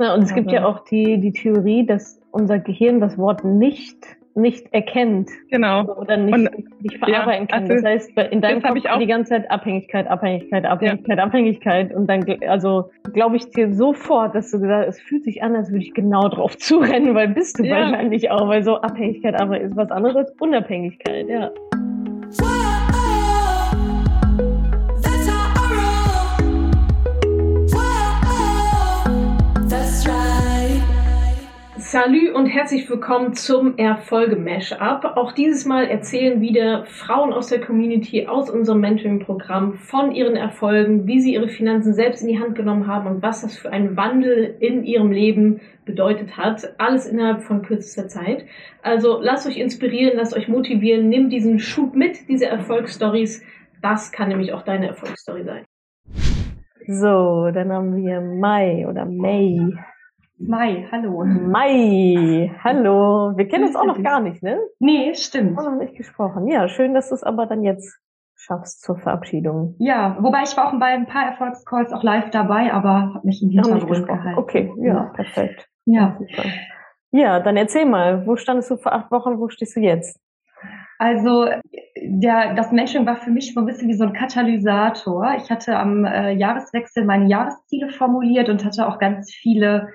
Na, und es gibt ja auch die, die Theorie, dass unser Gehirn das Wort nicht nicht erkennt. Genau. Oder nicht, und, nicht verarbeiten ja, kann. Also das heißt, in deinem Kopf ich auch die ganze Zeit Abhängigkeit, Abhängigkeit, Abhängigkeit, ja. Abhängigkeit. Und dann, also glaube ich dir sofort, dass du gesagt hast, es fühlt sich an, als würde ich genau drauf zurennen, weil bist du ja. wahrscheinlich auch, weil so Abhängigkeit aber ist was anderes als Unabhängigkeit, ja. Salü und herzlich willkommen zum Erfolge-Mashup. Auch dieses Mal erzählen wieder Frauen aus der Community, aus unserem Mentoring-Programm von ihren Erfolgen, wie sie ihre Finanzen selbst in die Hand genommen haben und was das für einen Wandel in ihrem Leben bedeutet hat. Alles innerhalb von kürzester Zeit. Also lasst euch inspirieren, lasst euch motivieren, nimm diesen Schub mit, diese Erfolgsstories. Das kann nämlich auch deine Erfolgsstory sein. So, dann haben wir Mai oder May. Mai, hallo. Mai, hallo. Wir kennen uns auch noch gar nicht, ne? Nee, stimmt. Auch noch nicht gesprochen. Ja, schön, dass du es aber dann jetzt schaffst zur Verabschiedung. Ja, wobei ich war auch bei ein paar Erfolgscalls auch live dabei, aber habe mich im Hintergrund gehalten. Okay, ja, ja. perfekt. Ja. Ja, dann erzähl mal, wo standest du vor acht Wochen, wo stehst du jetzt? Also der, das Mentoring war für mich so ein bisschen wie so ein Katalysator. Ich hatte am äh, Jahreswechsel meine Jahresziele formuliert und hatte auch ganz viele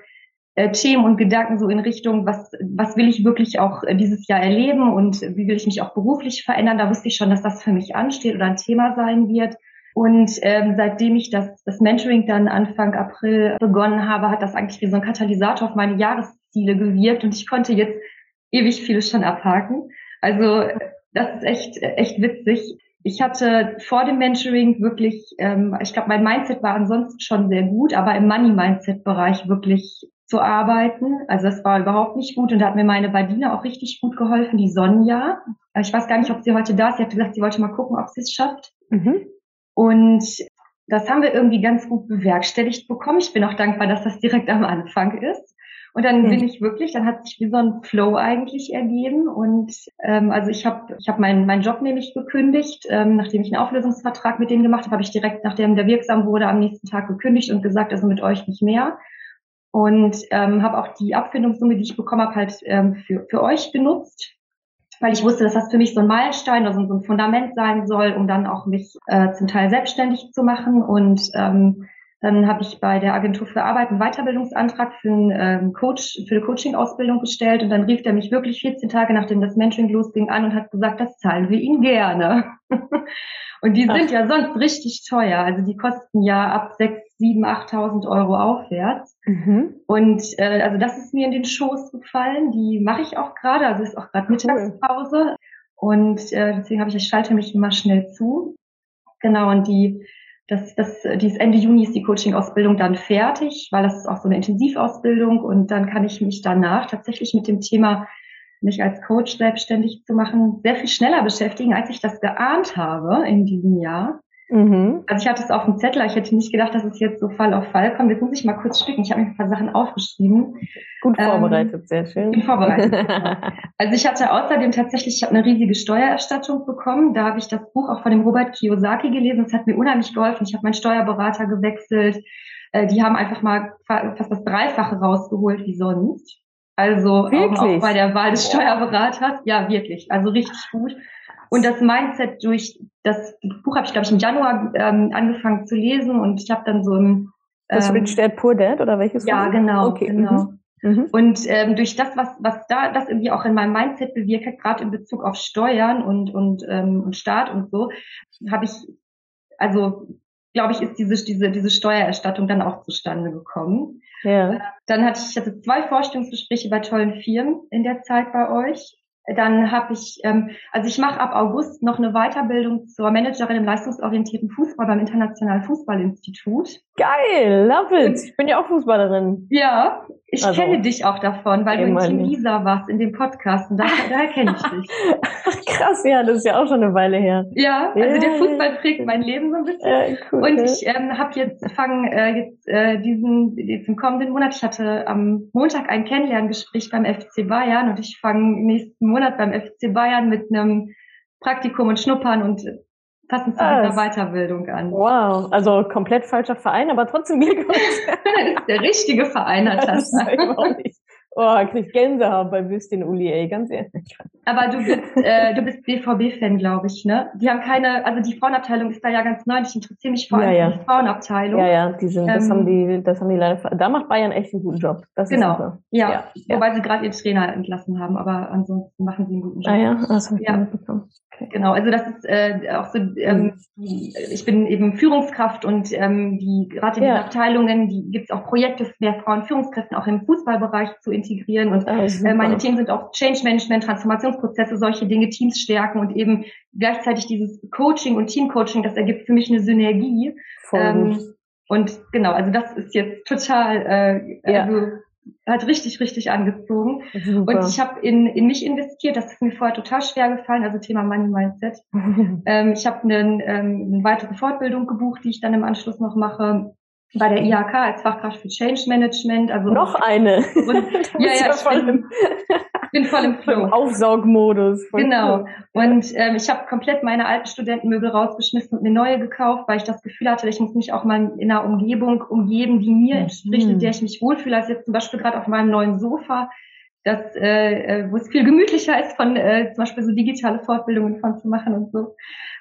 Themen und Gedanken so in Richtung, was, was will ich wirklich auch äh, dieses Jahr erleben und wie will ich mich auch beruflich verändern. Da wusste ich schon, dass das für mich ansteht oder ein Thema sein wird. Und ähm, seitdem ich das, das Mentoring dann Anfang April begonnen habe, hat das eigentlich wie so ein Katalysator auf meine Jahresziele gewirkt und ich konnte jetzt ewig vieles schon abhaken. Also das ist echt, echt witzig. Ich hatte vor dem Mentoring wirklich, ähm, ich glaube, mein Mindset war ansonsten schon sehr gut, aber im Money-Mindset-Bereich wirklich zu arbeiten. Also das war überhaupt nicht gut und da hat mir meine Badine auch richtig gut geholfen, die Sonja. Ich weiß gar nicht, ob sie heute da ist. Sie hat gesagt, sie wollte mal gucken, ob sie es schafft. Mhm. Und das haben wir irgendwie ganz gut bewerkstelligt bekommen. Ich bin auch dankbar, dass das direkt am Anfang ist. Und dann bin ich wirklich, dann hat sich wie so ein Flow eigentlich ergeben. Und ähm, also ich habe ich hab meinen meinen Job nämlich gekündigt. Ähm, nachdem ich einen Auflösungsvertrag mit denen gemacht habe, habe ich direkt, nachdem der wirksam wurde, am nächsten Tag gekündigt und gesagt, also mit euch nicht mehr und ähm, habe auch die Abfindungssumme, die ich bekommen habe, halt ähm, für, für euch genutzt, weil ich wusste, dass das für mich so ein Meilenstein, also so ein Fundament sein soll, um dann auch mich äh, zum Teil selbstständig zu machen. Und ähm, dann habe ich bei der Agentur für Arbeit einen Weiterbildungsantrag für, einen, ähm, Coach, für eine Coaching-Ausbildung gestellt und dann rief der mich wirklich 14 Tage nachdem das Mentoring losging an und hat gesagt, das zahlen wir Ihnen gerne. und die sind Ach. ja sonst richtig teuer. Also die kosten ja ab 6, 7, 8.000 Euro aufwärts. Mhm. Und äh, also das ist mir in den Schoß gefallen. Die mache ich auch gerade. Also ist auch gerade Mittagspause. Cool. Und äh, deswegen habe ich, ich schalte mich immer schnell zu. Genau, und die das, das, dieses Ende Juni ist die Coaching-Ausbildung dann fertig, weil das ist auch so eine Intensivausbildung und dann kann ich mich danach tatsächlich mit dem Thema mich als Coach selbstständig zu machen, sehr viel schneller beschäftigen, als ich das geahnt habe in diesem Jahr. Mhm. Also ich hatte es auf dem Zettel, ich hätte nicht gedacht, dass es jetzt so Fall auf Fall kommt. Jetzt muss ich mal kurz spicken. Ich habe mir ein paar Sachen aufgeschrieben. Gut ähm, vorbereitet, ähm, sehr schön. Gut vorbereitet. also ich hatte außerdem tatsächlich, ich habe eine riesige Steuererstattung bekommen. Da habe ich das Buch auch von dem Robert Kiyosaki gelesen. Das hat mir unheimlich geholfen. Ich habe meinen Steuerberater gewechselt. Äh, die haben einfach mal fast das Dreifache rausgeholt wie sonst. Also auch, auch bei der Wahl des Steuerberaters. Ja, wirklich. Also richtig gut. Und das Mindset durch das Buch habe ich, glaube ich, im Januar ähm, angefangen zu lesen und ich habe dann so ein Das ähm, Rich Dad Poor Dad oder welches? Ja, genau, okay. genau. Mhm. mhm. Und ähm, durch das, was, was da das irgendwie auch in meinem Mindset bewirkt hat, gerade in Bezug auf Steuern und, und, ähm, und Staat und so, habe ich, also glaube ich, ist diese, diese, diese Steuererstattung dann auch zustande gekommen. Ja. Äh, dann hatte ich, ich hatte zwei Vorstellungsgespräche bei tollen Firmen in der Zeit bei euch dann habe ich, ähm, also ich mache ab August noch eine Weiterbildung zur Managerin im leistungsorientierten Fußball beim Internationalen Fußballinstitut. Geil, love it. Ich bin ja auch Fußballerin. Ja, ich also, kenne dich auch davon, weil du in Team Lisa warst in dem Podcast und daher, daher kenne ich dich. Krass, ja, das ist ja auch schon eine Weile her. Ja, also yeah. der Fußball prägt mein Leben so ein bisschen. Ja, cool, und ich ähm, habe jetzt fangen äh, jetzt äh, diesen jetzt im kommenden Monat. Ich hatte am Montag ein Kennenlerngespräch beim FC Bayern und ich fange nächsten Monat beim FC Bayern mit einem Praktikum und Schnuppern und passend zu ah, dieser Weiterbildung an. Wow, also komplett falscher Verein, aber trotzdem Glückwunsch. das ist der richtige Verein, Natascha. Oh, krieg Gänsehaut bei Würstchen Uli, ey, ganz ehrlich. Aber du bist, äh, du bist BVB-Fan, glaube ich, ne? Die haben keine, also die Frauenabteilung ist da ja ganz neu. Ich interessiere mich vor allem ja, ja. für die Frauenabteilung. Ja, ja, die sind, das ähm, haben die, das haben die leider, da macht Bayern echt einen guten Job. Das genau. Ja, ja, wobei sie gerade ihren Trainer entlassen haben, aber ansonsten machen sie einen guten Job. Ah ja, das habe ich ja. mitbekommen. Okay. Genau, also das ist äh, auch so, ähm, mhm. ich bin eben Führungskraft und ähm, die gerade in den Abteilungen, die gibt es auch Projekte mehr Frauen Führungskräften auch im Fußballbereich zu integrieren. Und ah, äh, meine Themen sind auch Change Management, Transformationsprozesse, solche Dinge, Teams stärken und eben gleichzeitig dieses Coaching und Teamcoaching, das ergibt für mich eine Synergie. Ähm, und genau, also das ist jetzt total, äh, ja. also hat richtig, richtig angezogen. Super. Und ich habe in, in mich investiert. Das ist mir vorher total schwer gefallen, also Thema Money Mindset. ähm, ich habe ähm, eine weitere Fortbildung gebucht, die ich dann im Anschluss noch mache bei der IHK als Fachkraft für Change Management. Also noch eine. Und, ja, ja, ich bin, bin voll im Flow. Aufsaugmodus. Genau. Cool. Und ähm, ich habe komplett meine alten Studentenmöbel rausgeschmissen und mir neue gekauft, weil ich das Gefühl hatte, ich muss mich auch mal in einer Umgebung umgeben, die mir entspricht, mhm. in der ich mich wohlfühle. Also jetzt zum Beispiel gerade auf meinem neuen Sofa, das, äh, äh, wo es viel gemütlicher ist, von äh, zum Beispiel so digitale Fortbildungen von zu machen und so.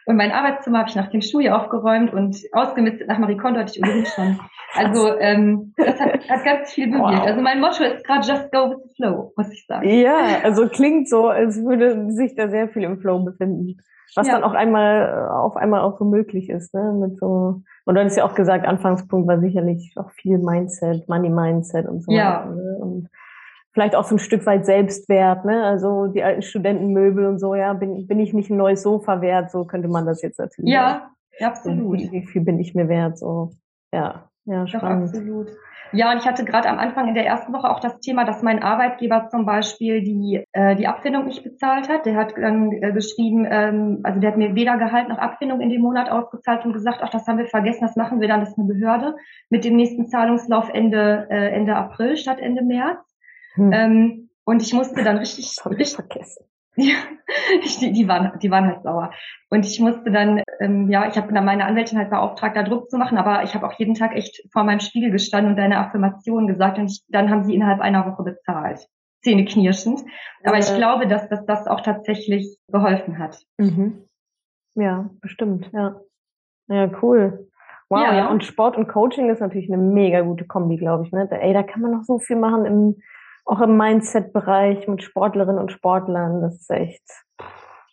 Und mein Arbeitszimmer habe ich nach dem Schuljahr aufgeräumt und ausgemistet nach Marie Kondo hatte ich ohnehin schon. Also ähm, das hat, hat ganz viel bewirkt. Wow. Also mein Motto ist gerade just go with the flow, muss ich sagen. Ja, also klingt so, als würde sich da sehr viel im Flow befinden. Was ja. dann auch einmal auf einmal auch so möglich ist, ne? Mit so und du hast ja auch gesagt, Anfangspunkt war sicherlich auch viel Mindset, Money Mindset und so. Ja. Ne? Und vielleicht auch so ein Stück weit Selbstwert, ne? Also die alten Studentenmöbel und so, ja, bin, bin ich nicht ein neues Sofa wert, so könnte man das jetzt natürlich. Ja, absolut. Wie, wie viel bin ich mir wert, so, ja. Ja, spannend. Doch, absolut. Ja, und ich hatte gerade am Anfang in der ersten Woche auch das Thema, dass mein Arbeitgeber zum Beispiel die, äh, die Abfindung nicht bezahlt hat. Der hat dann äh, geschrieben, ähm, also der hat mir weder Gehalt noch Abfindung in dem Monat ausgezahlt und gesagt, ach, das haben wir vergessen, das machen wir dann, das ist eine Behörde, mit dem nächsten Zahlungslauf Ende, äh, Ende April statt Ende März. Hm. Ähm, und ich musste dann richtig, richtig vergessen. Ja, die, die, waren, die waren halt sauer. Und ich musste dann, ähm, ja, ich habe dann meine Anwältin halt beauftragt, da Druck zu machen, aber ich habe auch jeden Tag echt vor meinem Spiegel gestanden und deine Affirmation gesagt und ich, dann haben sie innerhalb einer Woche bezahlt. Zähne knirschend. Aber ich glaube, dass, dass das auch tatsächlich geholfen hat. Mhm. Ja, bestimmt, ja. Ja, cool. Wow, ja. ja. Und Sport und Coaching ist natürlich eine mega gute Kombi, glaube ich. Ne? Ey, da kann man noch so viel machen im auch im Mindset-Bereich mit Sportlerinnen und Sportlern. Das ist echt.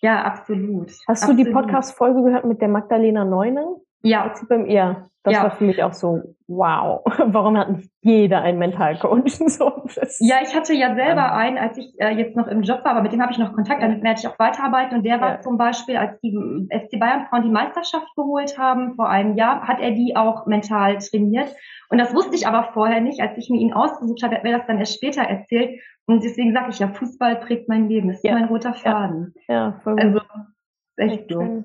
Ja, absolut. Hast absolut. du die Podcast-Folge gehört mit der Magdalena Neunen? Ja. Beim, ja, das ja. war für mich auch so, wow, warum hat nicht jeder einen Mentalcoach? so, ja, ich hatte ja selber ähm. einen, als ich äh, jetzt noch im Job war, aber mit dem habe ich noch Kontakt, damit werde ich auch weiterarbeiten. Und der war ja. zum Beispiel, als die FC Bayern Frauen die Meisterschaft geholt haben vor einem Jahr, hat er die auch mental trainiert. Und das wusste ich aber vorher nicht. Als ich mir ihn ausgesucht habe, hat mir das dann erst später erzählt. Und deswegen sage ich ja, Fußball prägt mein Leben. Das ist ja. mein roter Faden. Ja, ja voll gut. Also, echt so.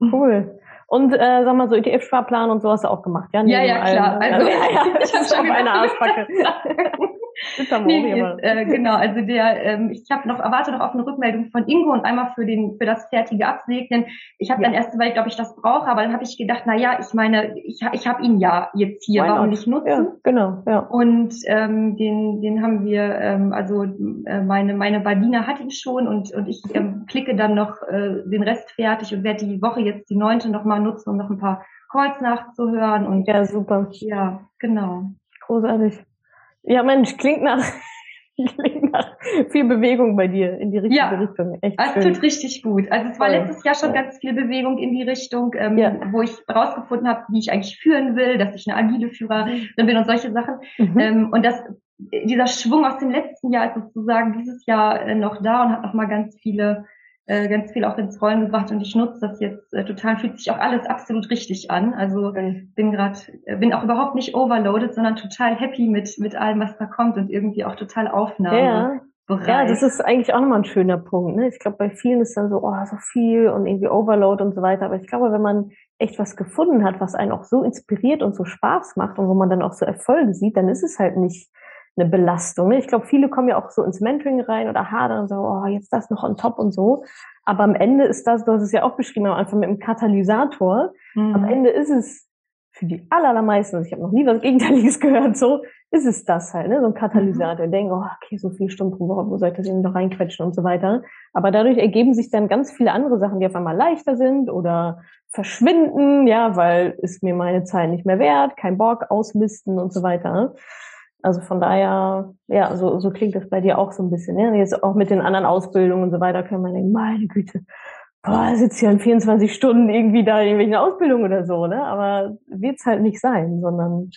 Cool. Und äh, sag mal so ETF-Sparplan und so hast du auch gemacht, ja? Ja, ja, klar. Ne? Also, ja, ja. ich habe schon eine Arschbacke. nee, äh, genau, also der, ähm, ich habe noch erwarte noch auf eine Rückmeldung von Ingo und einmal für den für das fertige Absegnen. Ich habe ja. dann erst überlegt, ob ich das brauche, aber dann habe ich gedacht, na ja, ich meine, ich, ich habe ihn ja jetzt hier, Why warum nicht nutzen? Ja, genau, ja. Und ähm, den den haben wir, ähm, also äh, meine meine Badina hat ihn schon und und ich ähm, klicke dann noch äh, den Rest fertig und werde die Woche jetzt die neunte noch mal nutzen, um noch ein paar Calls nachzuhören und ja super. Ja, genau. Großartig. Ja, Mensch, klingt nach, klingt nach viel Bewegung bei dir in die richtige ja, Richtung. Echt es schön. tut richtig gut. Also es war Voll. letztes Jahr schon ja. ganz viel Bewegung in die Richtung, ähm, ja. wo ich rausgefunden habe, wie ich eigentlich führen will, dass ich eine agile Führerin bin und solche Sachen. Mhm. Ähm, und das, dieser Schwung aus dem letzten Jahr ist sozusagen dieses Jahr äh, noch da und hat nochmal ganz viele äh, ganz viel auch ins Rollen gebracht und ich nutze das jetzt äh, total, fühlt sich auch alles absolut richtig an. Also mhm. bin gerade, äh, bin auch überhaupt nicht overloaded, sondern total happy mit, mit allem, was da kommt und irgendwie auch total Aufnahme. Ja. Ja, das ist eigentlich auch nochmal ein schöner Punkt. Ne? Ich glaube, bei vielen ist dann so, oh, so viel und irgendwie Overload und so weiter. Aber ich glaube, wenn man echt was gefunden hat, was einen auch so inspiriert und so Spaß macht und wo man dann auch so Erfolge sieht, dann ist es halt nicht eine Belastung. Ne? Ich glaube, viele kommen ja auch so ins Mentoring rein oder hadern und so, oh, jetzt das noch on top und so. Aber am Ende ist das, du hast es ja auch beschrieben am Anfang mit dem Katalysator. Mhm. Am Ende ist es für die allermeisten, also ich habe noch nie was Gegenteiliges gehört, so ist es das halt, ne? so ein Katalysator. Mhm. Denken, oh, okay, so viele Stunden pro Woche, wo soll ich das eben noch reinquetschen und so weiter. Aber dadurch ergeben sich dann ganz viele andere Sachen, die auf einmal leichter sind oder verschwinden, ja, weil ist mir meine Zeit nicht mehr wert, kein Bock, ausmisten und so weiter. Also von daher, ja, so, so klingt das bei dir auch so ein bisschen. Ja? Jetzt auch mit den anderen Ausbildungen und so weiter können wir denken, meine Güte, boah, sitzt ja in 24 Stunden irgendwie da in irgendwelchen Ausbildungen oder so, ne? Aber wird's halt nicht sein, sondern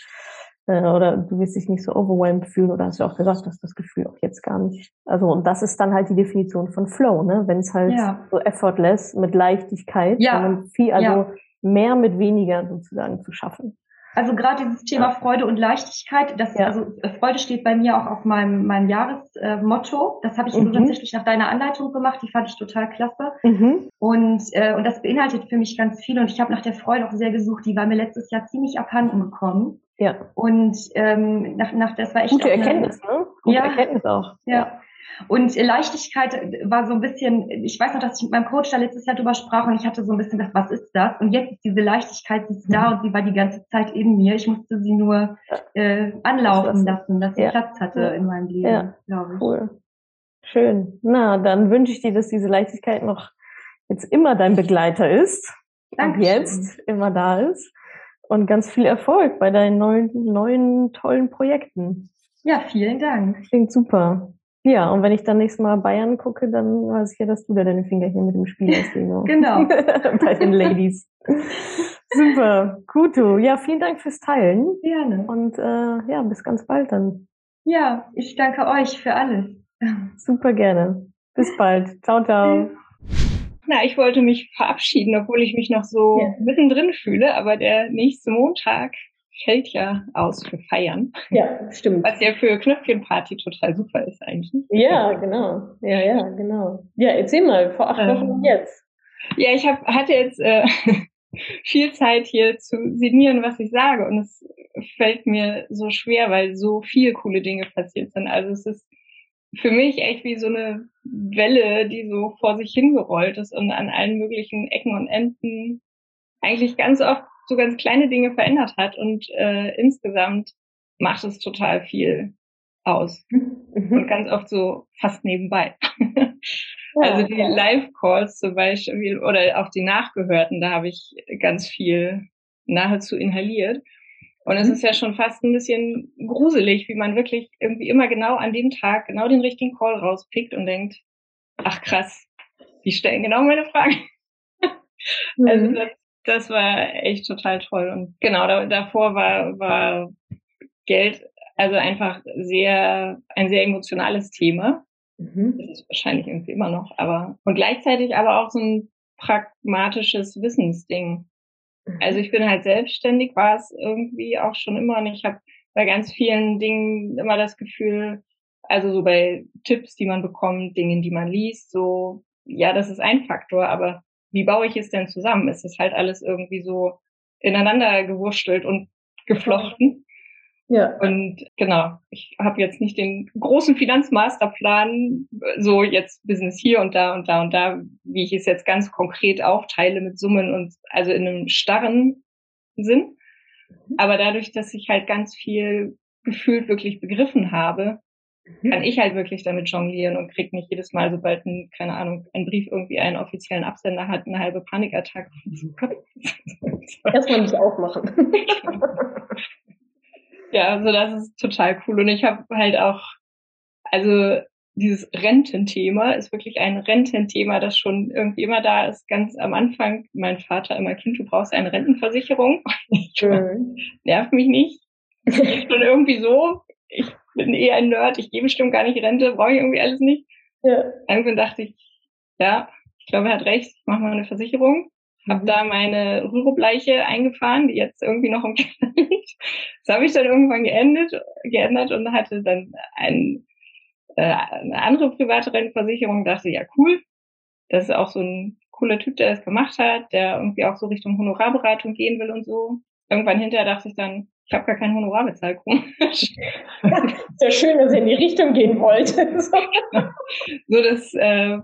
äh, oder du wirst dich nicht so overwhelmed fühlen oder hast du auch gesagt, dass das Gefühl auch jetzt gar nicht. Also und das ist dann halt die Definition von Flow, ne? Wenn es halt ja. so effortless mit Leichtigkeit, ja. viel, also ja. mehr mit weniger sozusagen zu schaffen. Also gerade dieses Thema. Freude und Leichtigkeit, das ja. also äh, Freude steht bei mir auch auf meinem meinem Jahresmotto. Äh, das habe ich mhm. tatsächlich nach deiner Anleitung gemacht. Die fand ich total klasse. Mhm. Und äh, und das beinhaltet für mich ganz viel. Und ich habe nach der Freude auch sehr gesucht. Die war mir letztes Jahr ziemlich abhanden gekommen. Ja. Und ähm, nach, nach das war echt gute Erkenntnis, ne? Gute ja, Erkenntnis auch. Ja. Und Leichtigkeit war so ein bisschen, ich weiß noch, dass ich mit meinem Coach da letztes Jahr drüber sprach und ich hatte so ein bisschen gedacht, was ist das? Und jetzt ist diese Leichtigkeit, sie ist da und sie war die ganze Zeit in mir. Ich musste sie nur äh, anlaufen lassen, dass sie ja. Platz hatte ja. in meinem Leben, ja. glaube ich. Cool. Schön. Na, dann wünsche ich dir, dass diese Leichtigkeit noch jetzt immer dein Begleiter ist. Danke. Und jetzt immer da ist. Und ganz viel Erfolg bei deinen neuen, neuen tollen Projekten. Ja, vielen Dank. Klingt super. Ja, und wenn ich dann nächstes Mal Bayern gucke, dann weiß ich ja, dass du da deine Finger hier mit dem Spiel hast, Lino. genau. Bei den Ladies. Super. Gut, du. Ja, vielen Dank fürs Teilen. Gerne. Und äh, ja, bis ganz bald dann. Ja, ich danke euch für alles. Super gerne. Bis bald. Ciao, ciao. Na, ich wollte mich verabschieden, obwohl ich mich noch so ja. mittendrin fühle, aber der nächste Montag fällt ja aus für Feiern. Ja, stimmt. Was ja für Knöpfchenparty total super ist eigentlich. Ja, genau. Ja, ja, genau. Ja, erzähl mal, vor acht ähm, Wochen jetzt. Ja, ich hab, hatte jetzt äh, viel Zeit hier zu sinnieren, was ich sage und es fällt mir so schwer, weil so viele coole Dinge passiert sind. Also es ist für mich echt wie so eine Welle, die so vor sich hingerollt ist und an allen möglichen Ecken und Enden eigentlich ganz oft so ganz kleine Dinge verändert hat und äh, insgesamt macht es total viel aus. Mhm. Und ganz oft so fast nebenbei. also die Live-Calls zum Beispiel oder auch die nachgehörten, da habe ich ganz viel nahezu inhaliert. Und es mhm. ist ja schon fast ein bisschen gruselig, wie man wirklich irgendwie immer genau an dem Tag genau den richtigen Call rauspickt und denkt, ach krass, die stellen genau meine Fragen. Also mhm. Also das das war echt total toll. Und genau, da, davor war, war Geld also einfach sehr, ein sehr emotionales Thema. Mhm. Das ist wahrscheinlich irgendwie immer noch, aber, und gleichzeitig aber auch so ein pragmatisches Wissensding. Mhm. Also ich bin halt selbstständig, war es irgendwie auch schon immer und ich habe bei ganz vielen Dingen immer das Gefühl, also so bei Tipps, die man bekommt, Dingen, die man liest, so, ja, das ist ein Faktor, aber wie baue ich es denn zusammen? Es ist halt alles irgendwie so ineinander gewurstelt und geflochten. Ja. Und genau, ich habe jetzt nicht den großen Finanzmasterplan, so jetzt Business hier und da und da und da, wie ich es jetzt ganz konkret aufteile mit Summen und also in einem starren Sinn. Mhm. Aber dadurch, dass ich halt ganz viel gefühlt wirklich begriffen habe, Mhm. kann ich halt wirklich damit jonglieren und krieg nicht jedes Mal, sobald ein, keine Ahnung, ein Brief irgendwie einen offiziellen Absender hat, eine halbe Panikattacke. Erstmal nicht aufmachen. Ja, also das ist total cool. Und ich habe halt auch, also dieses Rententhema ist wirklich ein Rententhema, das schon irgendwie immer da ist. Ganz am Anfang, mein Vater immer, Kind, du brauchst eine Rentenversicherung. Schön. Nerv mich nicht. schon irgendwie so. Ich bin eh ein Nerd, ich gebe bestimmt gar nicht Rente, brauche ich irgendwie alles nicht. Ja. Irgendwann dachte ich, ja, ich glaube, er hat recht, ich mache mal eine Versicherung. Mhm. Hab da meine Rührobleiche eingefahren, die jetzt irgendwie noch im Keller liegt. Das habe ich dann irgendwann geendet, geändert und hatte dann ein, äh, eine andere private Rentenversicherung. Dachte, ja, cool. Das ist auch so ein cooler Typ, der das gemacht hat, der irgendwie auch so Richtung Honorarberatung gehen will und so. Irgendwann hinterher dachte ich dann, ich habe gar kein Honorar bezahlt. Sehr schön, dass ihr in die Richtung gehen wollt. so, das, äh,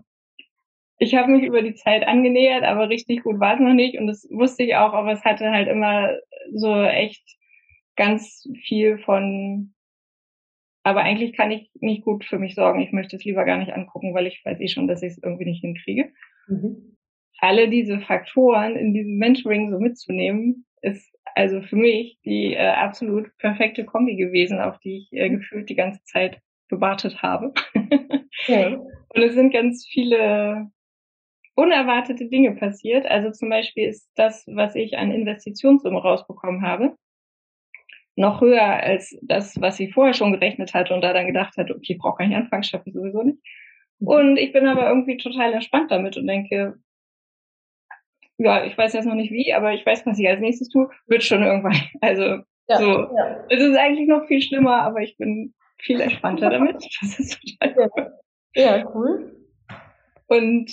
ich habe mich über die Zeit angenähert, aber richtig gut war es noch nicht und das wusste ich auch, aber es hatte halt immer so echt ganz viel von, aber eigentlich kann ich nicht gut für mich sorgen. Ich möchte es lieber gar nicht angucken, weil ich weiß eh schon, dass ich es irgendwie nicht hinkriege. Mhm. Alle diese Faktoren in diesem Mentoring so mitzunehmen, ist also für mich die äh, absolut perfekte Kombi gewesen, auf die ich äh, gefühlt die ganze Zeit gewartet habe. Okay. Und es sind ganz viele unerwartete Dinge passiert. Also zum Beispiel ist das, was ich an Investitionssumme rausbekommen habe, noch höher als das, was sie vorher schon gerechnet hatte und da dann gedacht hat, okay, ich brauche gar nicht anfangen, schaffe ich sowieso nicht. Mhm. Und ich bin aber irgendwie total entspannt damit und denke, ja, ich weiß jetzt noch nicht wie, aber ich weiß, was ich als nächstes tue, wird schon irgendwann. Also ja, so, ja. es ist eigentlich noch viel schlimmer, aber ich bin viel entspannter damit. Das ist total cool. Ja, ja cool. Und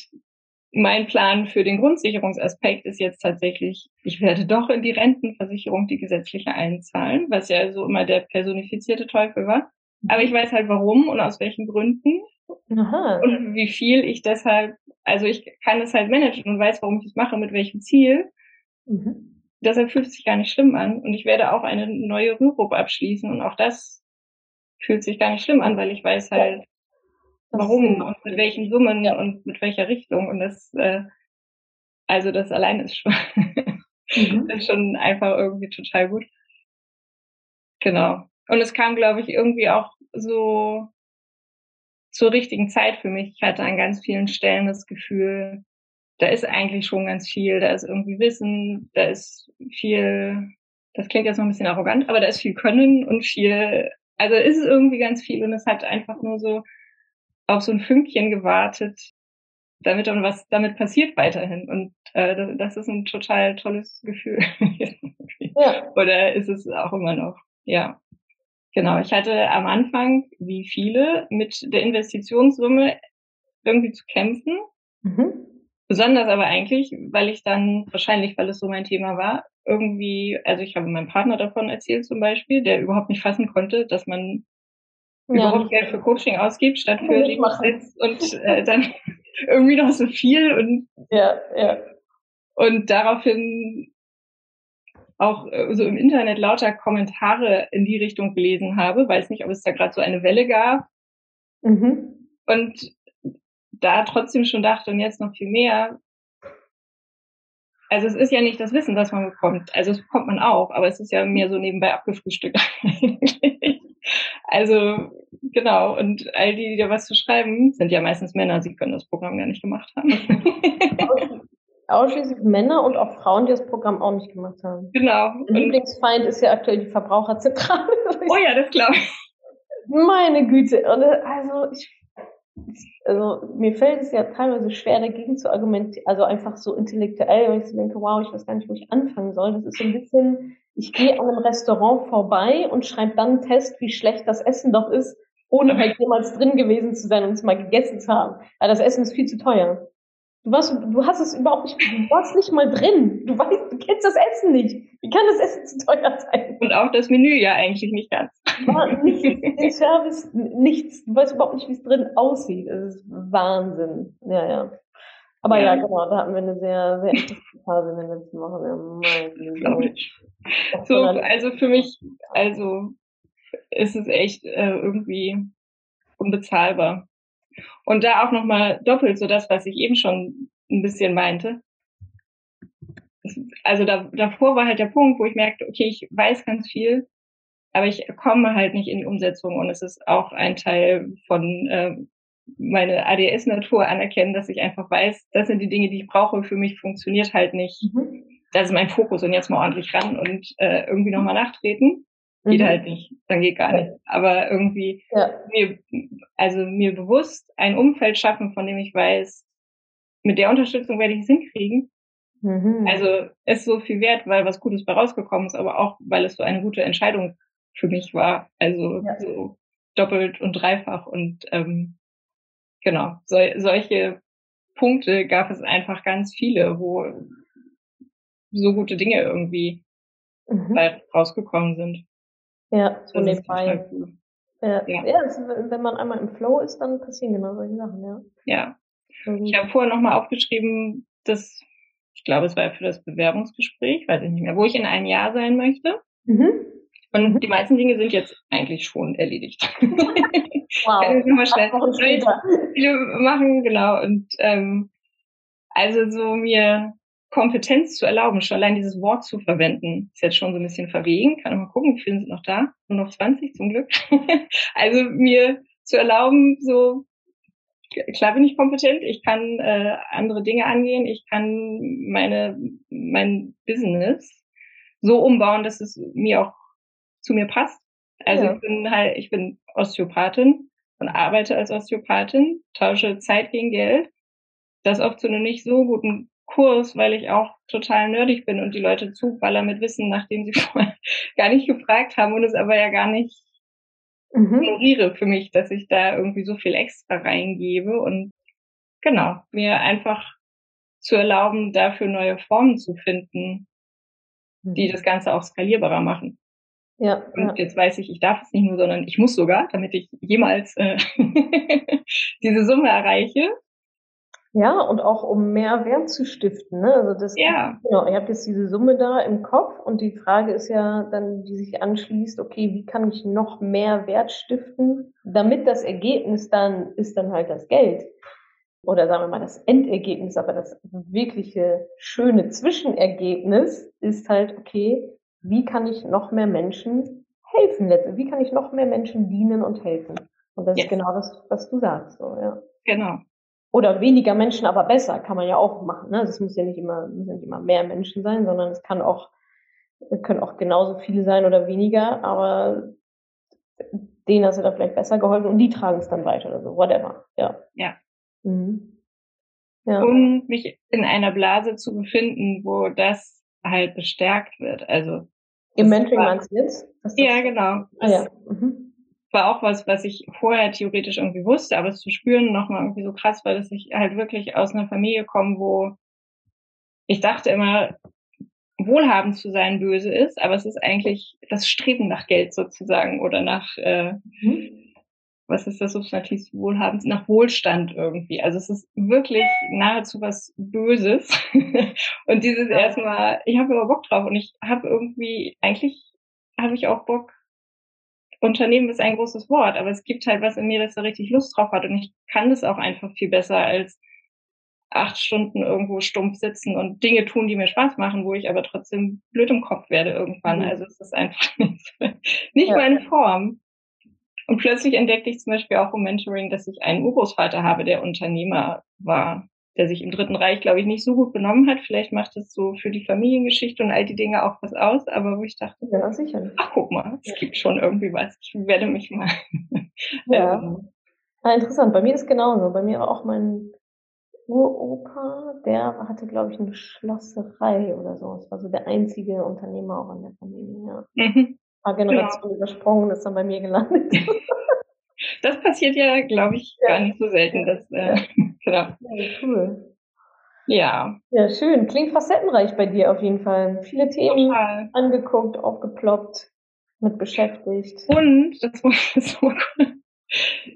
mein Plan für den Grundsicherungsaspekt ist jetzt tatsächlich, ich werde doch in die Rentenversicherung die gesetzliche einzahlen, was ja so immer der personifizierte Teufel war. Aber ich weiß halt warum und aus welchen Gründen Aha. und wie viel ich deshalb, also ich kann es halt managen und weiß, warum ich es mache, mit welchem Ziel. Mhm. Deshalb fühlt es sich gar nicht schlimm an. Und ich werde auch eine neue Rürup abschließen und auch das fühlt sich gar nicht schlimm an, weil ich weiß halt, warum und mit welchen Summen ja. und mit welcher Richtung. Und das, äh, also das allein ist schon, mhm. ist schon einfach irgendwie total gut. Genau. Und es kam, glaube ich, irgendwie auch so zur richtigen Zeit für mich. Ich hatte an ganz vielen Stellen das Gefühl, da ist eigentlich schon ganz viel, da ist irgendwie Wissen, da ist viel, das klingt jetzt noch ein bisschen arrogant, aber da ist viel Können und viel, also ist es irgendwie ganz viel und es hat einfach nur so auf so ein Fünkchen gewartet, damit dann was damit passiert weiterhin. Und äh, das ist ein total tolles Gefühl. ja. Oder ist es auch immer noch? Ja. Genau. Ich hatte am Anfang, wie viele, mit der Investitionssumme irgendwie zu kämpfen. Mhm. Besonders aber eigentlich, weil ich dann, wahrscheinlich, weil es so mein Thema war, irgendwie, also ich habe meinem Partner davon erzählt zum Beispiel, der überhaupt nicht fassen konnte, dass man ja. überhaupt Geld für Coaching ausgibt, statt für Lebenssitz und äh, dann irgendwie noch so viel und ja, ja. Und daraufhin auch äh, so im Internet lauter Kommentare in die Richtung gelesen habe, weiß nicht, ob es da gerade so eine Welle gab. Mhm. Und da trotzdem schon dachte und jetzt noch viel mehr. Also es ist ja nicht das Wissen, das man bekommt. Also es bekommt man auch, aber es ist ja mehr so nebenbei abgefrühstückt. Also genau, und all die, die da was zu schreiben, sind ja meistens Männer, sie können das Programm gar nicht gemacht haben. Ausschließlich Männer und auch Frauen, die das Programm auch nicht gemacht haben. Genau. Mein Lieblingsfeind ist ja aktuell die Verbraucherzentrale. Oh ja, das glaube ich. Meine Güte. Und äh, also ich also mir fällt es ja teilweise schwer, dagegen zu argumentieren, also einfach so intellektuell, wenn ich so denke, wow, ich weiß gar nicht, wo ich anfangen soll. Das ist so ein bisschen, ich gehe an einem Restaurant vorbei und schreibe dann einen Test, wie schlecht das Essen doch ist, ohne halt jemals drin gewesen zu sein und es mal gegessen zu haben. Weil das Essen ist viel zu teuer. Du, warst, du hast es überhaupt nicht, du warst nicht mal drin. Du weißt, du kennst das Essen nicht. Wie kann das Essen zu teuer sein? Und auch das Menü ja eigentlich nicht ganz. War nicht, den Service, nichts. Du weißt überhaupt nicht, wie es drin aussieht. Das ist Wahnsinn. Ja, ja. Aber ja, ja genau, da hatten wir eine sehr, sehr interessante Phase in den letzten Wochen. Ja, mein so, also für mich, also ist es echt äh, irgendwie unbezahlbar. Und da auch nochmal doppelt so das, was ich eben schon ein bisschen meinte. Also da, davor war halt der Punkt, wo ich merkte, okay, ich weiß ganz viel, aber ich komme halt nicht in die Umsetzung und es ist auch ein Teil von äh, meine ADS-Natur anerkennen, dass ich einfach weiß, das sind die Dinge, die ich brauche. Für mich funktioniert halt nicht. Mhm. Das ist mein Fokus und jetzt mal ordentlich ran und äh, irgendwie nochmal nachtreten. Geht mhm. halt nicht, dann geht gar nicht. Aber irgendwie ja. mir, also mir bewusst ein Umfeld schaffen, von dem ich weiß, mit der Unterstützung werde ich es hinkriegen. Mhm. Also ist so viel wert, weil was Gutes bei rausgekommen ist, aber auch, weil es so eine gute Entscheidung für mich war. Also ja. so doppelt und dreifach und ähm, genau, so, solche Punkte gab es einfach ganz viele, wo so gute Dinge irgendwie mhm. rausgekommen sind. Ja, so nebenbei. Ja, ja. ja also, wenn man einmal im Flow ist, dann passieren genau solche Sachen, ja. Ja. Ich habe vorher nochmal aufgeschrieben, dass, ich glaube, es war für das Bewerbungsgespräch, weiß ich nicht mehr, wo ich in einem Jahr sein möchte. Mhm. Und mhm. die meisten Dinge sind jetzt eigentlich schon erledigt. Wow. Kann ich nochmal schnell viele machen, genau. Und ähm, also so mir Kompetenz zu erlauben, schon allein dieses Wort zu verwenden, ist jetzt schon so ein bisschen verwegen. Kann mal gucken, wie viele sind noch da? Nur noch 20 zum Glück. also mir zu erlauben, so klar bin ich kompetent, ich kann äh, andere Dinge angehen, ich kann meine mein Business so umbauen, dass es mir auch zu mir passt. Also ja. ich bin halt, ich bin Osteopathin und arbeite als Osteopathin, tausche Zeit gegen Geld. Das oft zu einem nicht so guten Kurs, weil ich auch total nerdig bin und die Leute zuballer mit Wissen, nachdem sie vorher gar nicht gefragt haben und es aber ja gar nicht mhm. ignoriere für mich, dass ich da irgendwie so viel extra reingebe und genau, mir einfach zu erlauben, dafür neue Formen zu finden, die mhm. das Ganze auch skalierbarer machen. Ja, und ja. jetzt weiß ich, ich darf es nicht nur, sondern ich muss sogar, damit ich jemals äh, diese Summe erreiche. Ja, und auch um mehr Wert zu stiften. Ne? Also das, ja. Genau, ihr habt jetzt diese Summe da im Kopf und die Frage ist ja dann, die sich anschließt, okay, wie kann ich noch mehr Wert stiften, damit das Ergebnis dann ist dann halt das Geld. Oder sagen wir mal das Endergebnis, aber das wirkliche schöne Zwischenergebnis ist halt, okay, wie kann ich noch mehr Menschen helfen? Wie kann ich noch mehr Menschen dienen und helfen? Und das yes. ist genau das, was du sagst. So, ja. Genau. Oder weniger Menschen, aber besser, kann man ja auch machen. Ne? Es muss ja nicht immer, müssen nicht immer mehr Menschen sein, sondern es kann auch, können auch genauso viele sein oder weniger, aber denen hast du dann vielleicht besser geholfen und die tragen es dann weiter oder so, whatever. Ja. Ja. Mhm. ja. Und mich in einer Blase zu befinden, wo das halt bestärkt wird. Also im Mentoring meinst du jetzt? Ja, genau. Ah, ja. War auch was, was ich vorher theoretisch irgendwie wusste, aber es zu spüren nochmal irgendwie so krass, weil dass ich halt wirklich aus einer Familie komme, wo ich dachte immer, wohlhabend zu sein böse ist, aber es ist eigentlich das Streben nach Geld sozusagen oder nach, äh, mhm. was ist das Substantiv wohlhabend, nach Wohlstand irgendwie. Also es ist wirklich nahezu was Böses. und dieses erstmal, ich habe immer Bock drauf und ich habe irgendwie, eigentlich habe ich auch Bock, Unternehmen ist ein großes Wort, aber es gibt halt was in mir, das da richtig Lust drauf hat und ich kann das auch einfach viel besser als acht Stunden irgendwo stumpf sitzen und Dinge tun, die mir Spaß machen, wo ich aber trotzdem blöd im Kopf werde irgendwann. Mhm. Also es ist einfach nicht, nicht ja. meine Form. Und plötzlich entdeckte ich zum Beispiel auch im Mentoring, dass ich einen Urgroßvater habe, der Unternehmer war der sich im Dritten Reich, glaube ich, nicht so gut benommen hat. Vielleicht macht es so für die Familiengeschichte und all die Dinge auch was aus, aber wo ich dachte, ja, sicher. ach guck mal, es ja. gibt schon irgendwie was. Ich werde mich mal. ja. Ähm, ah, interessant. Bei mir ist genauso. Bei mir war auch mein Uropa, der hatte, glaube ich, eine Schlosserei oder so. Das war so der einzige Unternehmer auch in der Familie, ja. Mhm. Ein paar Generationen genau. übersprungen, ist dann bei mir gelandet. das passiert ja, glaube ich, ja. gar nicht so selten, dass äh, Genau. Ja, cool. Ja. Ja, schön. Klingt facettenreich bei dir auf jeden Fall. Viele Themen Total. angeguckt, aufgeploppt, mit beschäftigt. Und, das war so cool.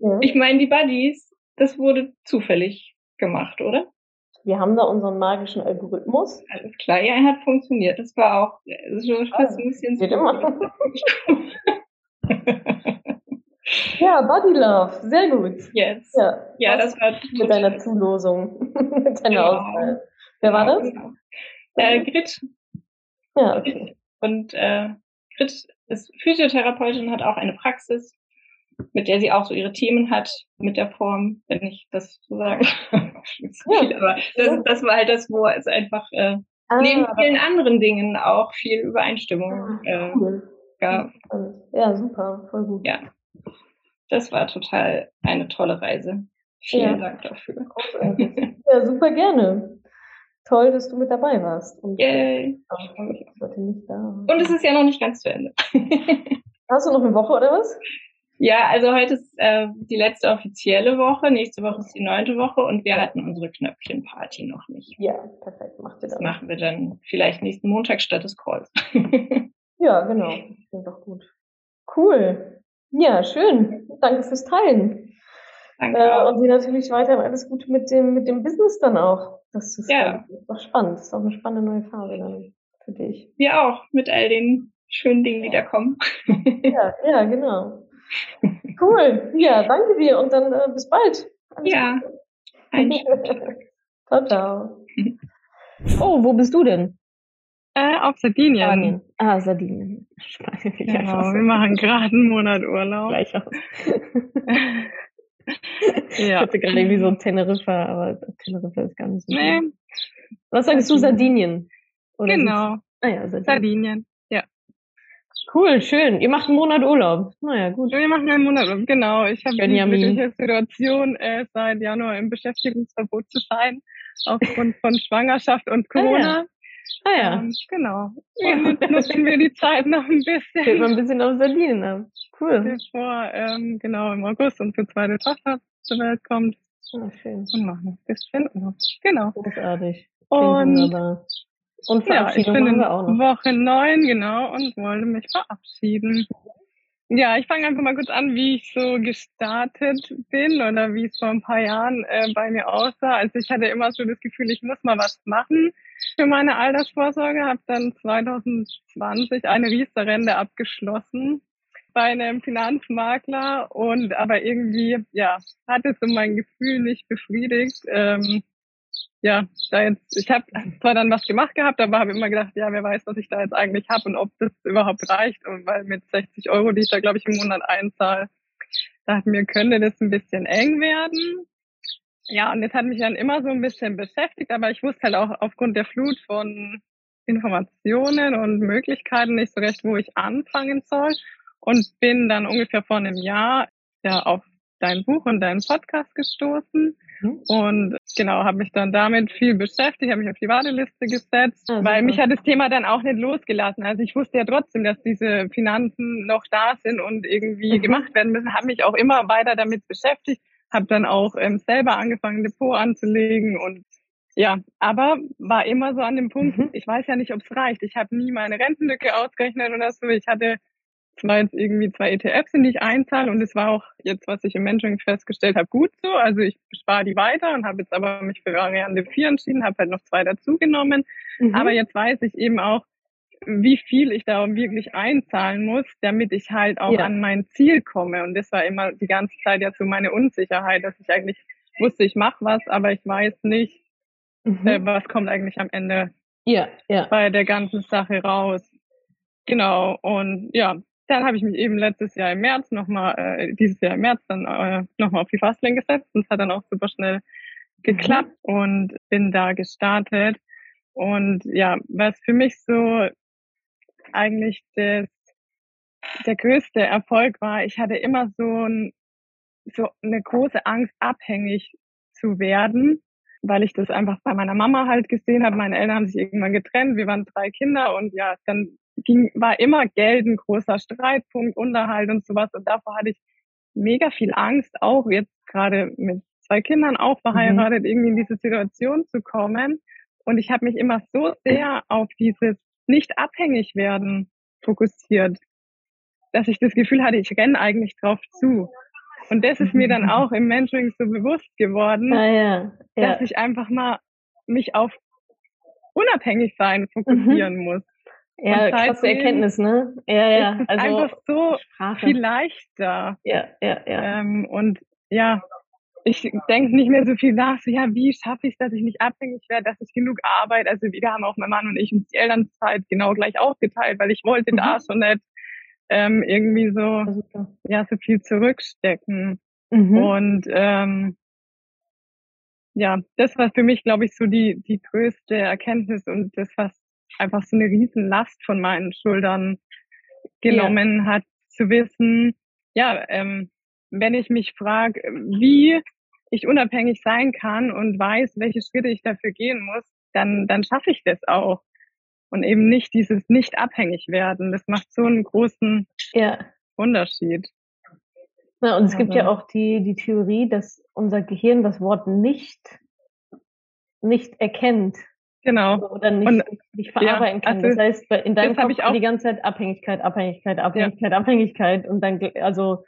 Ja. Ich meine, die Buddies, das wurde zufällig gemacht, oder? Wir haben da unseren magischen Algorithmus. Alles klar, ja, er hat funktioniert. Das war auch das ist schon fast ah, ein bisschen so. Ja, Body Love, sehr gut. Yes. Ja, ja das war mit deiner Zulosung, mit deiner genau. Auswahl. Wer war das? Genau. Äh, Grit. Ja, okay. Und äh, Grit ist Physiotherapeutin, und hat auch eine Praxis, mit der sie auch so ihre Themen hat, mit der Form, wenn ich das so sage. ja. aber das, das war halt das, wo es einfach äh, ah, neben vielen anderen Dingen auch viel Übereinstimmung ah, äh, cool. gab. Ja, super, voll gut. Ja das war total eine tolle Reise. Vielen ja. Dank dafür. ja, super gerne. Toll, dass du mit dabei warst. Und Yay. Nicht da. Und es ist ja noch nicht ganz zu Ende. Hast du noch eine Woche oder was? Ja, also heute ist äh, die letzte offizielle Woche, nächste Woche ist die neunte Woche und wir hatten unsere Knöpfchenparty noch nicht. Ja, perfekt, macht ihr das. Das machen wir dann vielleicht nächsten Montag statt des Calls. ja, genau. Klingt doch gut. Cool. Ja, schön. Danke fürs Teilen. Äh, und dir natürlich weiterhin alles Gute mit dem, mit dem Business dann auch. Das ist, ja. das ist doch spannend. Das ist auch eine spannende neue Phase dann für dich. Wir auch, mit all den schönen Dingen, die da kommen. ja, ja, genau. Cool. Ja, danke dir und dann äh, bis bald. Alles ja. ciao, ciao. Oh, wo bist du denn? Äh, auf Sardinien. Spanien. Ah, Sardinien. Spanien. Genau, wir machen gerade einen Monat Urlaub. Gleich aus. ja. Ich hatte gerade irgendwie so Teneriffa, aber Teneriffa ist gar nicht so. Nee. Was sagst du, Sardinien? Oder genau. Ah ja, Sardinien. Sardinien. Ja. Cool, schön. Ihr macht einen Monat Urlaub. Naja, gut. Wir machen einen Monat Urlaub, genau. Ich habe die glückliche Situation, äh, seit Januar im Beschäftigungsverbot zu sein, aufgrund von Schwangerschaft und Corona. Ah, ja. Ah ja. Ähm, genau. Und jetzt nutzen wir die Zeit noch ein bisschen. Geht mal ein bisschen auf Sardinien ab. Cool. Bevor, ähm, genau, im August unsere zweite Tochter zur Welt kommt. Ah, schön. Und machen ein bisschen Urlaub. Genau. Großartig. Und, wunderbar. und Verabschiedung ja, ich bin noch. Woche neun, genau, und wollte mich verabschieden. Ja, ich fange einfach mal kurz an, wie ich so gestartet bin oder wie es vor ein paar Jahren äh, bei mir aussah. Also ich hatte immer so das Gefühl, ich muss mal was machen für meine Altersvorsorge, habe dann 2020 eine Riester-Rente abgeschlossen bei einem Finanzmakler und aber irgendwie, ja, hatte so mein Gefühl nicht befriedigt. Ähm, ja, da jetzt, ich habe zwar dann was gemacht gehabt, aber habe immer gedacht, ja, wer weiß, was ich da jetzt eigentlich habe und ob das überhaupt reicht. Und weil mit 60 Euro, die ich da, glaube ich, im Monat einzahle, dachte mir, könnte das ein bisschen eng werden. Ja, und das hat mich dann immer so ein bisschen beschäftigt, aber ich wusste halt auch aufgrund der Flut von Informationen und Möglichkeiten nicht so recht, wo ich anfangen soll. Und bin dann ungefähr vor einem Jahr ja auf dein Buch und deinen Podcast gestoßen Mhm. Und genau, habe mich dann damit viel beschäftigt, habe mich auf die Warteliste gesetzt, ah, weil mich hat das Thema dann auch nicht losgelassen. Also ich wusste ja trotzdem, dass diese Finanzen noch da sind und irgendwie mhm. gemacht werden müssen, habe mich auch immer weiter damit beschäftigt, habe dann auch ähm, selber angefangen, Depot anzulegen und ja, aber war immer so an dem Punkt, mhm. ich weiß ja nicht, ob es reicht. Ich habe nie meine Rentenlücke ausgerechnet oder so. Ich hatte zwar jetzt irgendwie zwei ETFs, in die ich einzahle und es war auch jetzt, was ich im Mentoring festgestellt habe, gut so. Also ich spare die weiter und habe jetzt aber mich für Variante 4 entschieden, habe halt noch zwei dazugenommen. Mhm. Aber jetzt weiß ich eben auch, wie viel ich da wirklich einzahlen muss, damit ich halt auch ja. an mein Ziel komme. Und das war immer die ganze Zeit ja so meine Unsicherheit, dass ich eigentlich wusste, ich mache was, aber ich weiß nicht, mhm. äh, was kommt eigentlich am Ende ja, ja. bei der ganzen Sache raus. Genau. Und ja, dann habe ich mich eben letztes Jahr im März nochmal, äh, dieses Jahr im März dann äh, nochmal auf die Fastlane gesetzt und es hat dann auch super schnell geklappt mhm. und bin da gestartet. Und ja, was für mich so eigentlich das, der größte Erfolg war, ich hatte immer so, ein, so eine große Angst, abhängig zu werden, weil ich das einfach bei meiner Mama halt gesehen habe. Meine Eltern haben sich irgendwann getrennt, wir waren drei Kinder und ja, dann ging, war immer Geld ein großer Streitpunkt, Unterhalt und sowas. Und davor hatte ich mega viel Angst, auch jetzt gerade mit zwei Kindern auch mhm. verheiratet, mhm. irgendwie in diese Situation zu kommen. Und ich habe mich immer so sehr auf dieses nicht abhängig werden fokussiert, dass ich das Gefühl hatte, ich renne eigentlich drauf zu. Und das ist mir dann auch im Mentoring so bewusst geworden, ah, ja. Ja. dass ich einfach mal mich auf unabhängig sein fokussieren mhm. muss. Ja, krasse Erkenntnis, ne? Ja, ja. Ist also einfach so Sprache. viel leichter. Ja, ja, ja. Ähm, und ja, ich denke nicht mehr so viel nach, so ja, wie schaffe ich es, dass ich nicht abhängig werde, dass ich genug arbeite. Also wir haben auch mein Mann und ich uns die Elternzeit genau gleich aufgeteilt, weil ich wollte mhm. da schon nicht ähm, irgendwie so, ja, so viel zurückstecken. Mhm. Und ähm, ja, das war für mich, glaube ich, so die, die größte Erkenntnis und das, was einfach so eine Riesenlast von meinen Schultern genommen ja. hat, zu wissen, ja, ähm, wenn ich mich frage, wie ich unabhängig sein kann und weiß, welche Schritte ich dafür gehen muss, dann, dann schaffe ich das auch. Und eben nicht dieses nicht abhängig werden. Das macht so einen großen ja. Unterschied. Ja, und es gibt ja auch die, die Theorie, dass unser Gehirn das Wort nicht, nicht erkennt. Genau. Oder nicht, und, nicht verarbeiten ja, kann. Also das heißt, in deinem Kopf ich auch die ganze Zeit Abhängigkeit, Abhängigkeit, Abhängigkeit, ja. Abhängigkeit und dann, also,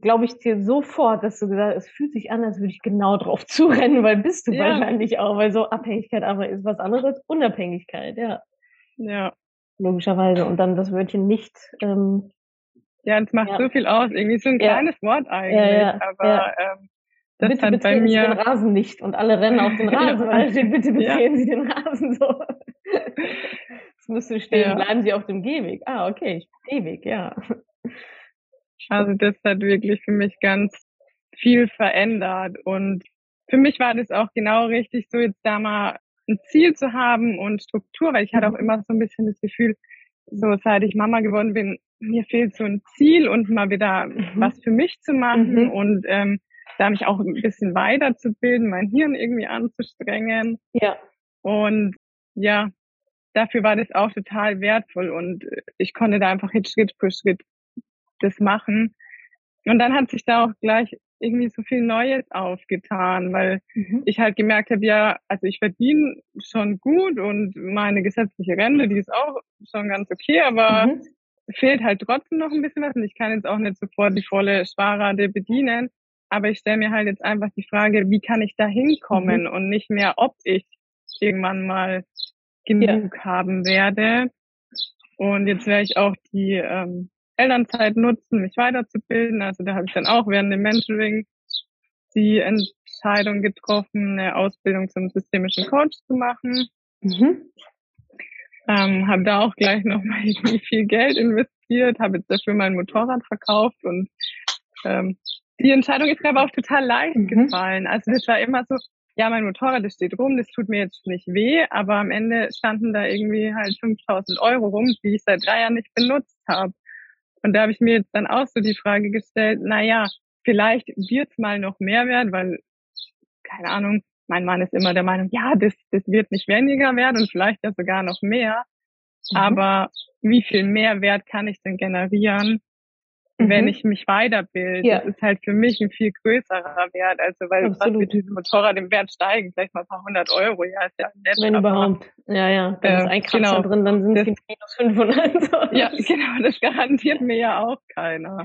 glaube ich dir sofort, dass du gesagt hast, es fühlt sich an, als würde ich genau drauf zurennen, weil bist du ja. wahrscheinlich auch, weil so Abhängigkeit aber ist was anderes als Unabhängigkeit, ja. Ja. Logischerweise. Und dann das Wörtchen nicht. Ähm, ja, es macht so viel aus. Irgendwie so ein kleines Wort eigentlich. Aber ähm, das bitte hat bei mir Sie den Rasen nicht und alle rennen auf den Rasen, weil steht, bitte betreten Sie den Rasen so. Es müsste stehen, bleiben Sie auf dem Gehweg. Ah, okay, Gehweg, ja. Also das hat wirklich für mich ganz viel verändert und für mich war das auch genau richtig, so jetzt da mal ein Ziel zu haben und Struktur, weil ich hatte auch mhm. immer so ein bisschen das Gefühl, so seit ich Mama geworden bin, mir fehlt so ein Ziel und mal wieder mhm. was für mich zu machen mhm. und ähm, da mich auch ein bisschen weiterzubilden, mein Hirn irgendwie anzustrengen. Ja. Und ja, dafür war das auch total wertvoll und ich konnte da einfach Schritt für Schritt das machen. Und dann hat sich da auch gleich irgendwie so viel Neues aufgetan, weil mhm. ich halt gemerkt habe, ja, also ich verdiene schon gut und meine gesetzliche Rente, die ist auch schon ganz okay, aber mhm. fehlt halt trotzdem noch ein bisschen was und ich kann jetzt auch nicht sofort die volle Sparrate bedienen. Aber ich stelle mir halt jetzt einfach die Frage, wie kann ich da hinkommen mhm. und nicht mehr, ob ich irgendwann mal genug ja. haben werde. Und jetzt werde ich auch die ähm, Elternzeit nutzen, mich weiterzubilden. Also da habe ich dann auch während dem Mentoring die Entscheidung getroffen, eine Ausbildung zum systemischen Coach zu machen. Mhm. Ähm, habe da auch gleich nochmal viel Geld investiert, habe jetzt dafür mein Motorrad verkauft und ähm, die Entscheidung ist mir aber auch total leicht mhm. gefallen. Also das war immer so, ja, mein Motorrad, das steht rum, das tut mir jetzt nicht weh, aber am Ende standen da irgendwie halt 5000 Euro rum, die ich seit drei Jahren nicht benutzt habe. Und da habe ich mir jetzt dann auch so die Frage gestellt, na ja, vielleicht wird's mal noch mehr werden, weil, keine Ahnung, mein Mann ist immer der Meinung, ja, das, das wird nicht weniger werden und vielleicht ja sogar noch mehr. Mhm. Aber wie viel Mehrwert kann ich denn generieren, wenn mhm. ich mich weiterbilde. Ja. Das ist halt für mich ein viel größerer Wert. Also weil Absolut. was mit diesem Motorrad im Wert steigen, vielleicht mal ein paar hundert Euro, ja, ist ja nett. Wenn überhaupt. Ja, ja. Wenn äh, ist ein Kratzer genau. drin, dann sind es minus 500. ja, genau, das garantiert mir ja auch keiner.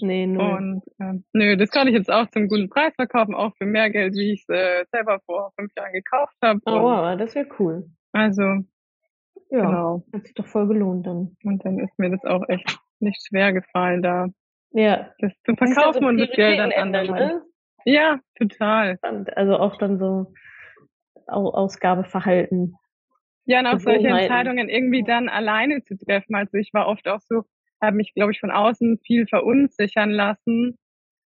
Nee, null. Und äh, nö, das kann ich jetzt auch zum guten Preis verkaufen, auch für mehr Geld, wie ich es äh, selber vor fünf Jahren gekauft habe. Oh, wow, das wäre cool. Also, ja, genau. hat sich doch voll gelohnt dann. Und dann ist mir das auch echt nicht schwer gefallen, da ja. das zu verkaufen und das Geld dann ändern. Ne? Ja, total. Also auch dann so Ausgabeverhalten. Ja, und auch solche Entscheidungen irgendwie dann alleine zu treffen. Also ich war oft auch so, habe mich, glaube ich, von außen viel verunsichern lassen.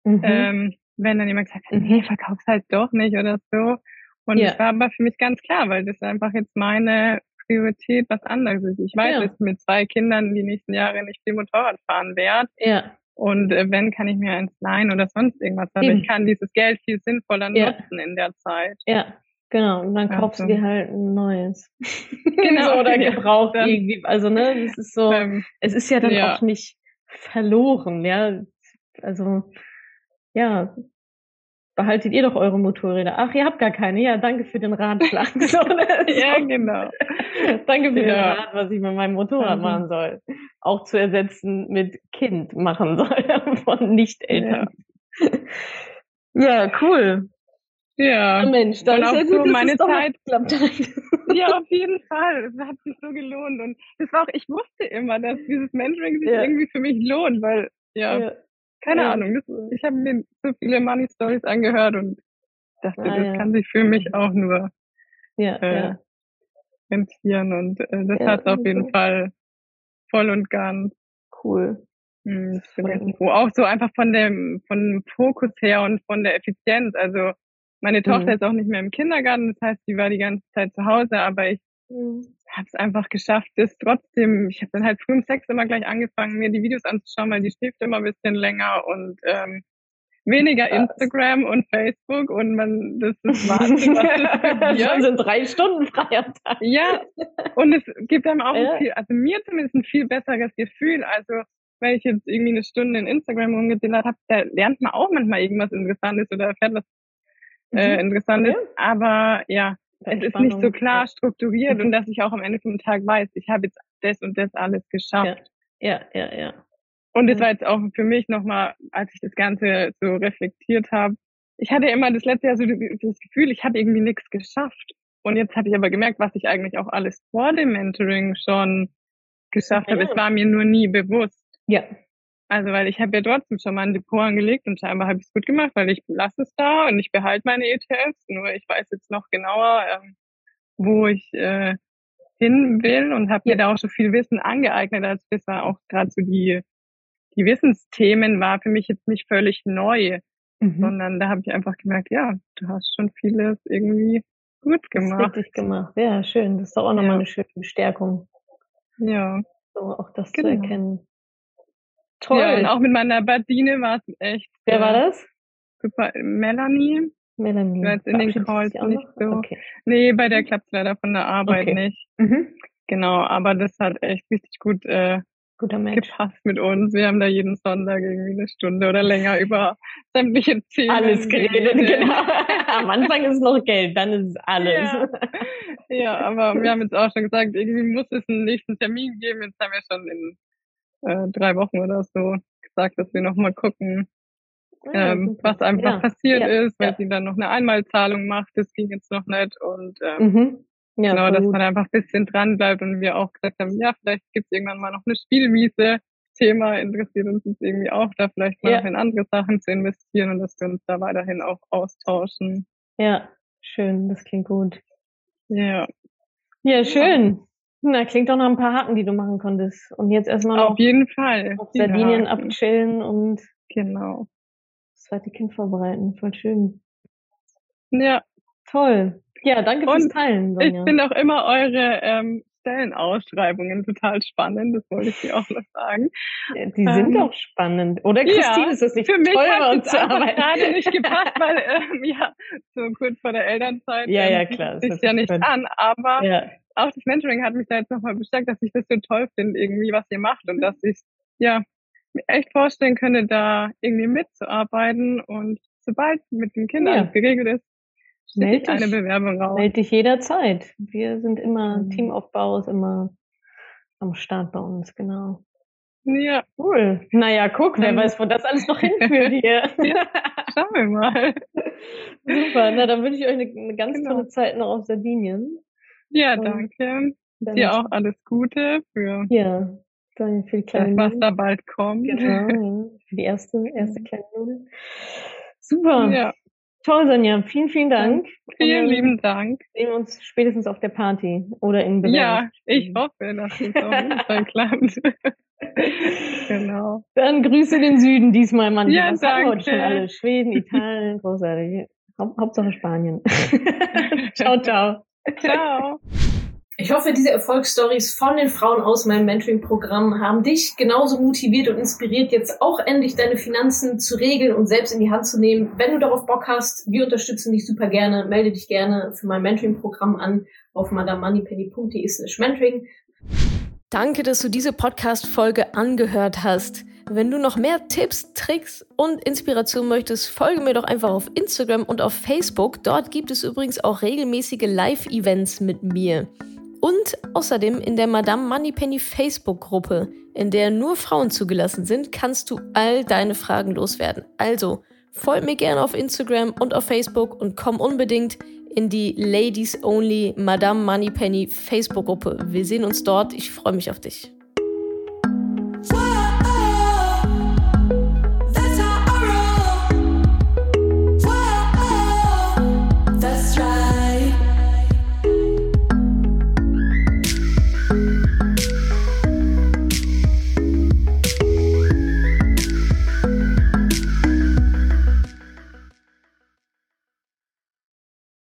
Mhm. Ähm, wenn dann jemand gesagt hat, nee, verkauf's halt doch nicht oder so. Und ja. das war aber für mich ganz klar, weil das einfach jetzt meine Priorität was anderes ist. Ich weiß, ja. dass mit zwei Kindern die nächsten Jahre nicht viel Motorrad fahren werde. Ja. Und äh, wenn, kann ich mir eins leihen oder sonst irgendwas. Aber Eben. ich kann dieses Geld viel sinnvoller ja. nutzen in der Zeit. Ja, genau. Und dann kaufst also. du dir halt ein neues. Genau. so, oder gebraucht ja. irgendwie. Also, ne, das ist so, ähm, es ist ja dann ja. auch nicht verloren, ja. Also, ja, behaltet ihr doch eure Motorräder. Ach, ihr habt gar keine. Ja, danke für den Ratschlag. so, ja, genau. danke für ja. den Rat, was ich mit meinem Motorrad mhm. machen soll. Auch zu ersetzen mit Kind machen soll von Nicht-Eltern. Ja. ja. cool. Ja. Mensch, dann ist ja gut, so meine Zeit. ja, auf jeden Fall. Es hat sich so gelohnt. Und das war auch, ich wusste immer, dass dieses Mentoring sich ja. irgendwie für mich lohnt, weil, ja, ja keine ja. Ahnung. Das, ich habe mir so viele Money Stories angehört und dachte, ah, das ja. kann sich für mich auch nur ja, äh, ja. rentieren und äh, das ja, hat auf jeden Fall voll und ganz. Cool. Hm, ich bin echt froh. Auch so einfach von dem, von dem Fokus her und von der Effizienz. Also meine Tochter mhm. ist auch nicht mehr im Kindergarten, das heißt, sie war die ganze Zeit zu Hause, aber ich mhm. habe es einfach geschafft, das trotzdem, ich habe dann halt früh um sechs immer gleich angefangen, mir die Videos anzuschauen, weil die schläft immer ein bisschen länger und ähm, weniger Instagram und Facebook und man, das ist Wahnsinn, was das sind drei Stunden frei am Tag. Ja, und es gibt einem auch ja. viel, also mir zumindest ein viel besseres Gefühl. Also wenn ich jetzt irgendwie eine Stunde in Instagram rumgedillert habe, da lernt man auch manchmal irgendwas Interessantes oder erfährt was äh, mhm. Interessantes. Okay. Aber ja, es ist nicht so klar strukturiert und dass ich auch am Ende vom Tag weiß, ich habe jetzt das und das alles geschafft. Ja, ja, ja. ja. Und das war jetzt auch für mich nochmal, als ich das Ganze so reflektiert habe. Ich hatte immer das letzte Jahr so das Gefühl, ich hatte irgendwie nichts geschafft. Und jetzt hatte ich aber gemerkt, was ich eigentlich auch alles vor dem Mentoring schon geschafft ja. habe. Es war mir nur nie bewusst. Ja. Also, weil ich habe ja trotzdem schon mal ein Depot angelegt und scheinbar habe ich es gut gemacht, weil ich lasse es da und ich behalte meine ETFs. Nur ich weiß jetzt noch genauer, ähm, wo ich äh, hin will und habe ja. mir da auch schon viel Wissen angeeignet, als bisher auch gerade so die, die Wissensthemen war für mich jetzt nicht völlig neu, mhm. sondern da habe ich einfach gemerkt, ja, du hast schon vieles irgendwie gut gemacht. Richtig gemacht, ja, schön. Das ist doch auch nochmal ja. eine schöne Bestärkung. Ja. So auch das genau. zu erkennen. Toll. Ja, und auch mit meiner Badine war es echt. Wer war das? Super. Melanie. Melanie. Ich weiß in den Calls nicht so. Okay. Nee, bei der klappt leider von der Arbeit okay. nicht. Mhm. Genau, aber das hat echt richtig gut äh, Guter Mensch. gepasst mit uns. Wir haben da jeden Sonntag irgendwie eine Stunde oder länger über sämtliche Themen. Alles geredet, genau. Am Anfang ist noch Geld, dann ist es alles. Ja. ja, aber wir haben jetzt auch schon gesagt, irgendwie muss es einen nächsten Termin geben. Jetzt haben wir schon in äh, drei Wochen oder so gesagt, dass wir nochmal gucken, ja, ähm, was einfach ja. passiert ja. ist, weil sie dann noch eine Einmalzahlung macht. Das ging jetzt noch nicht und ähm, mhm. Ja, genau, dass man einfach ein bisschen dran bleibt und wir auch gesagt haben, ja, vielleicht gibt es irgendwann mal noch eine Spielwiese. Thema interessiert uns jetzt irgendwie auch, da vielleicht mal noch in andere Sachen zu investieren und dass wir uns da weiterhin auch austauschen. Ja, schön, das klingt gut. Ja. Ja, schön. Na, klingt doch nach ein paar Haken, die du machen konntest. Und jetzt erstmal noch auf jeden Fall auf Sardinien ja. abchillen und genau das zweite Kind vorbereiten. Voll schön. Ja. Toll. Ja, danke fürs Teilen. Sonja. Ich finde auch immer eure ähm, Stellenausschreibungen total spannend. Das wollte ich dir auch noch sagen. Die ähm, sind doch spannend. Oder Christine, ja, ist das nicht für mich bei uns zu arbeiten? gerade nicht gepasst, weil ähm, ja, so kurz vor der Elternzeit ja, ja, klar, sich ja nicht spannend. an. Aber ja auch das Mentoring hat mich da jetzt nochmal bestärkt, dass ich das so toll finde, irgendwie, was ihr macht und dass ich, ja, mir echt vorstellen könnte, da irgendwie mitzuarbeiten und sobald mit den Kindern ja. geregelt ist, melde eine Bewerbung raus. Melde dich jederzeit. Wir sind immer, mhm. Teamaufbau ist immer am Start bei uns, genau. Ja. Cool. Naja, guck, wer weiß, wo das alles noch hinführt hier. ja, schauen wir mal. Super, na dann wünsche ich euch eine, eine ganz genau. tolle Zeit noch auf Sardinien. Ja, danke. Dir auch alles Gute für, ja, dann für die kleine das, was da bald kommt. Genau, ja. für die erste, erste kleine Nudel. Super. Ja. Toll, Sonja. Vielen, vielen Dank. Vielen lieben Dank. Sehen wir uns spätestens auf der Party oder in Bewerbung. Ja, ich hoffe, dass es Fall klappt. genau. Dann Grüße den Süden diesmal, Mann. Ja, Was danke. Wir schon alle? Schweden, Italien, großartig. Hauptsache Spanien. ciao, ciao. Ciao. Ich hoffe, diese Erfolgsstories von den Frauen aus meinem Mentoring-Programm haben dich genauso motiviert und inspiriert, jetzt auch endlich deine Finanzen zu regeln und selbst in die Hand zu nehmen. Wenn du darauf Bock hast, wir unterstützen dich super gerne. Melde dich gerne für mein Mentoring-Programm an auf madamoneypenny.de slash mentoring. Danke, dass du diese Podcast-Folge angehört hast. Wenn du noch mehr Tipps, Tricks und Inspiration möchtest, folge mir doch einfach auf Instagram und auf Facebook. Dort gibt es übrigens auch regelmäßige Live-Events mit mir. Und außerdem in der Madame Moneypenny Facebook-Gruppe, in der nur Frauen zugelassen sind, kannst du all deine Fragen loswerden. Also, folg mir gerne auf Instagram und auf Facebook und komm unbedingt in die Ladies Only Madame Moneypenny Facebook-Gruppe. Wir sehen uns dort. Ich freue mich auf dich.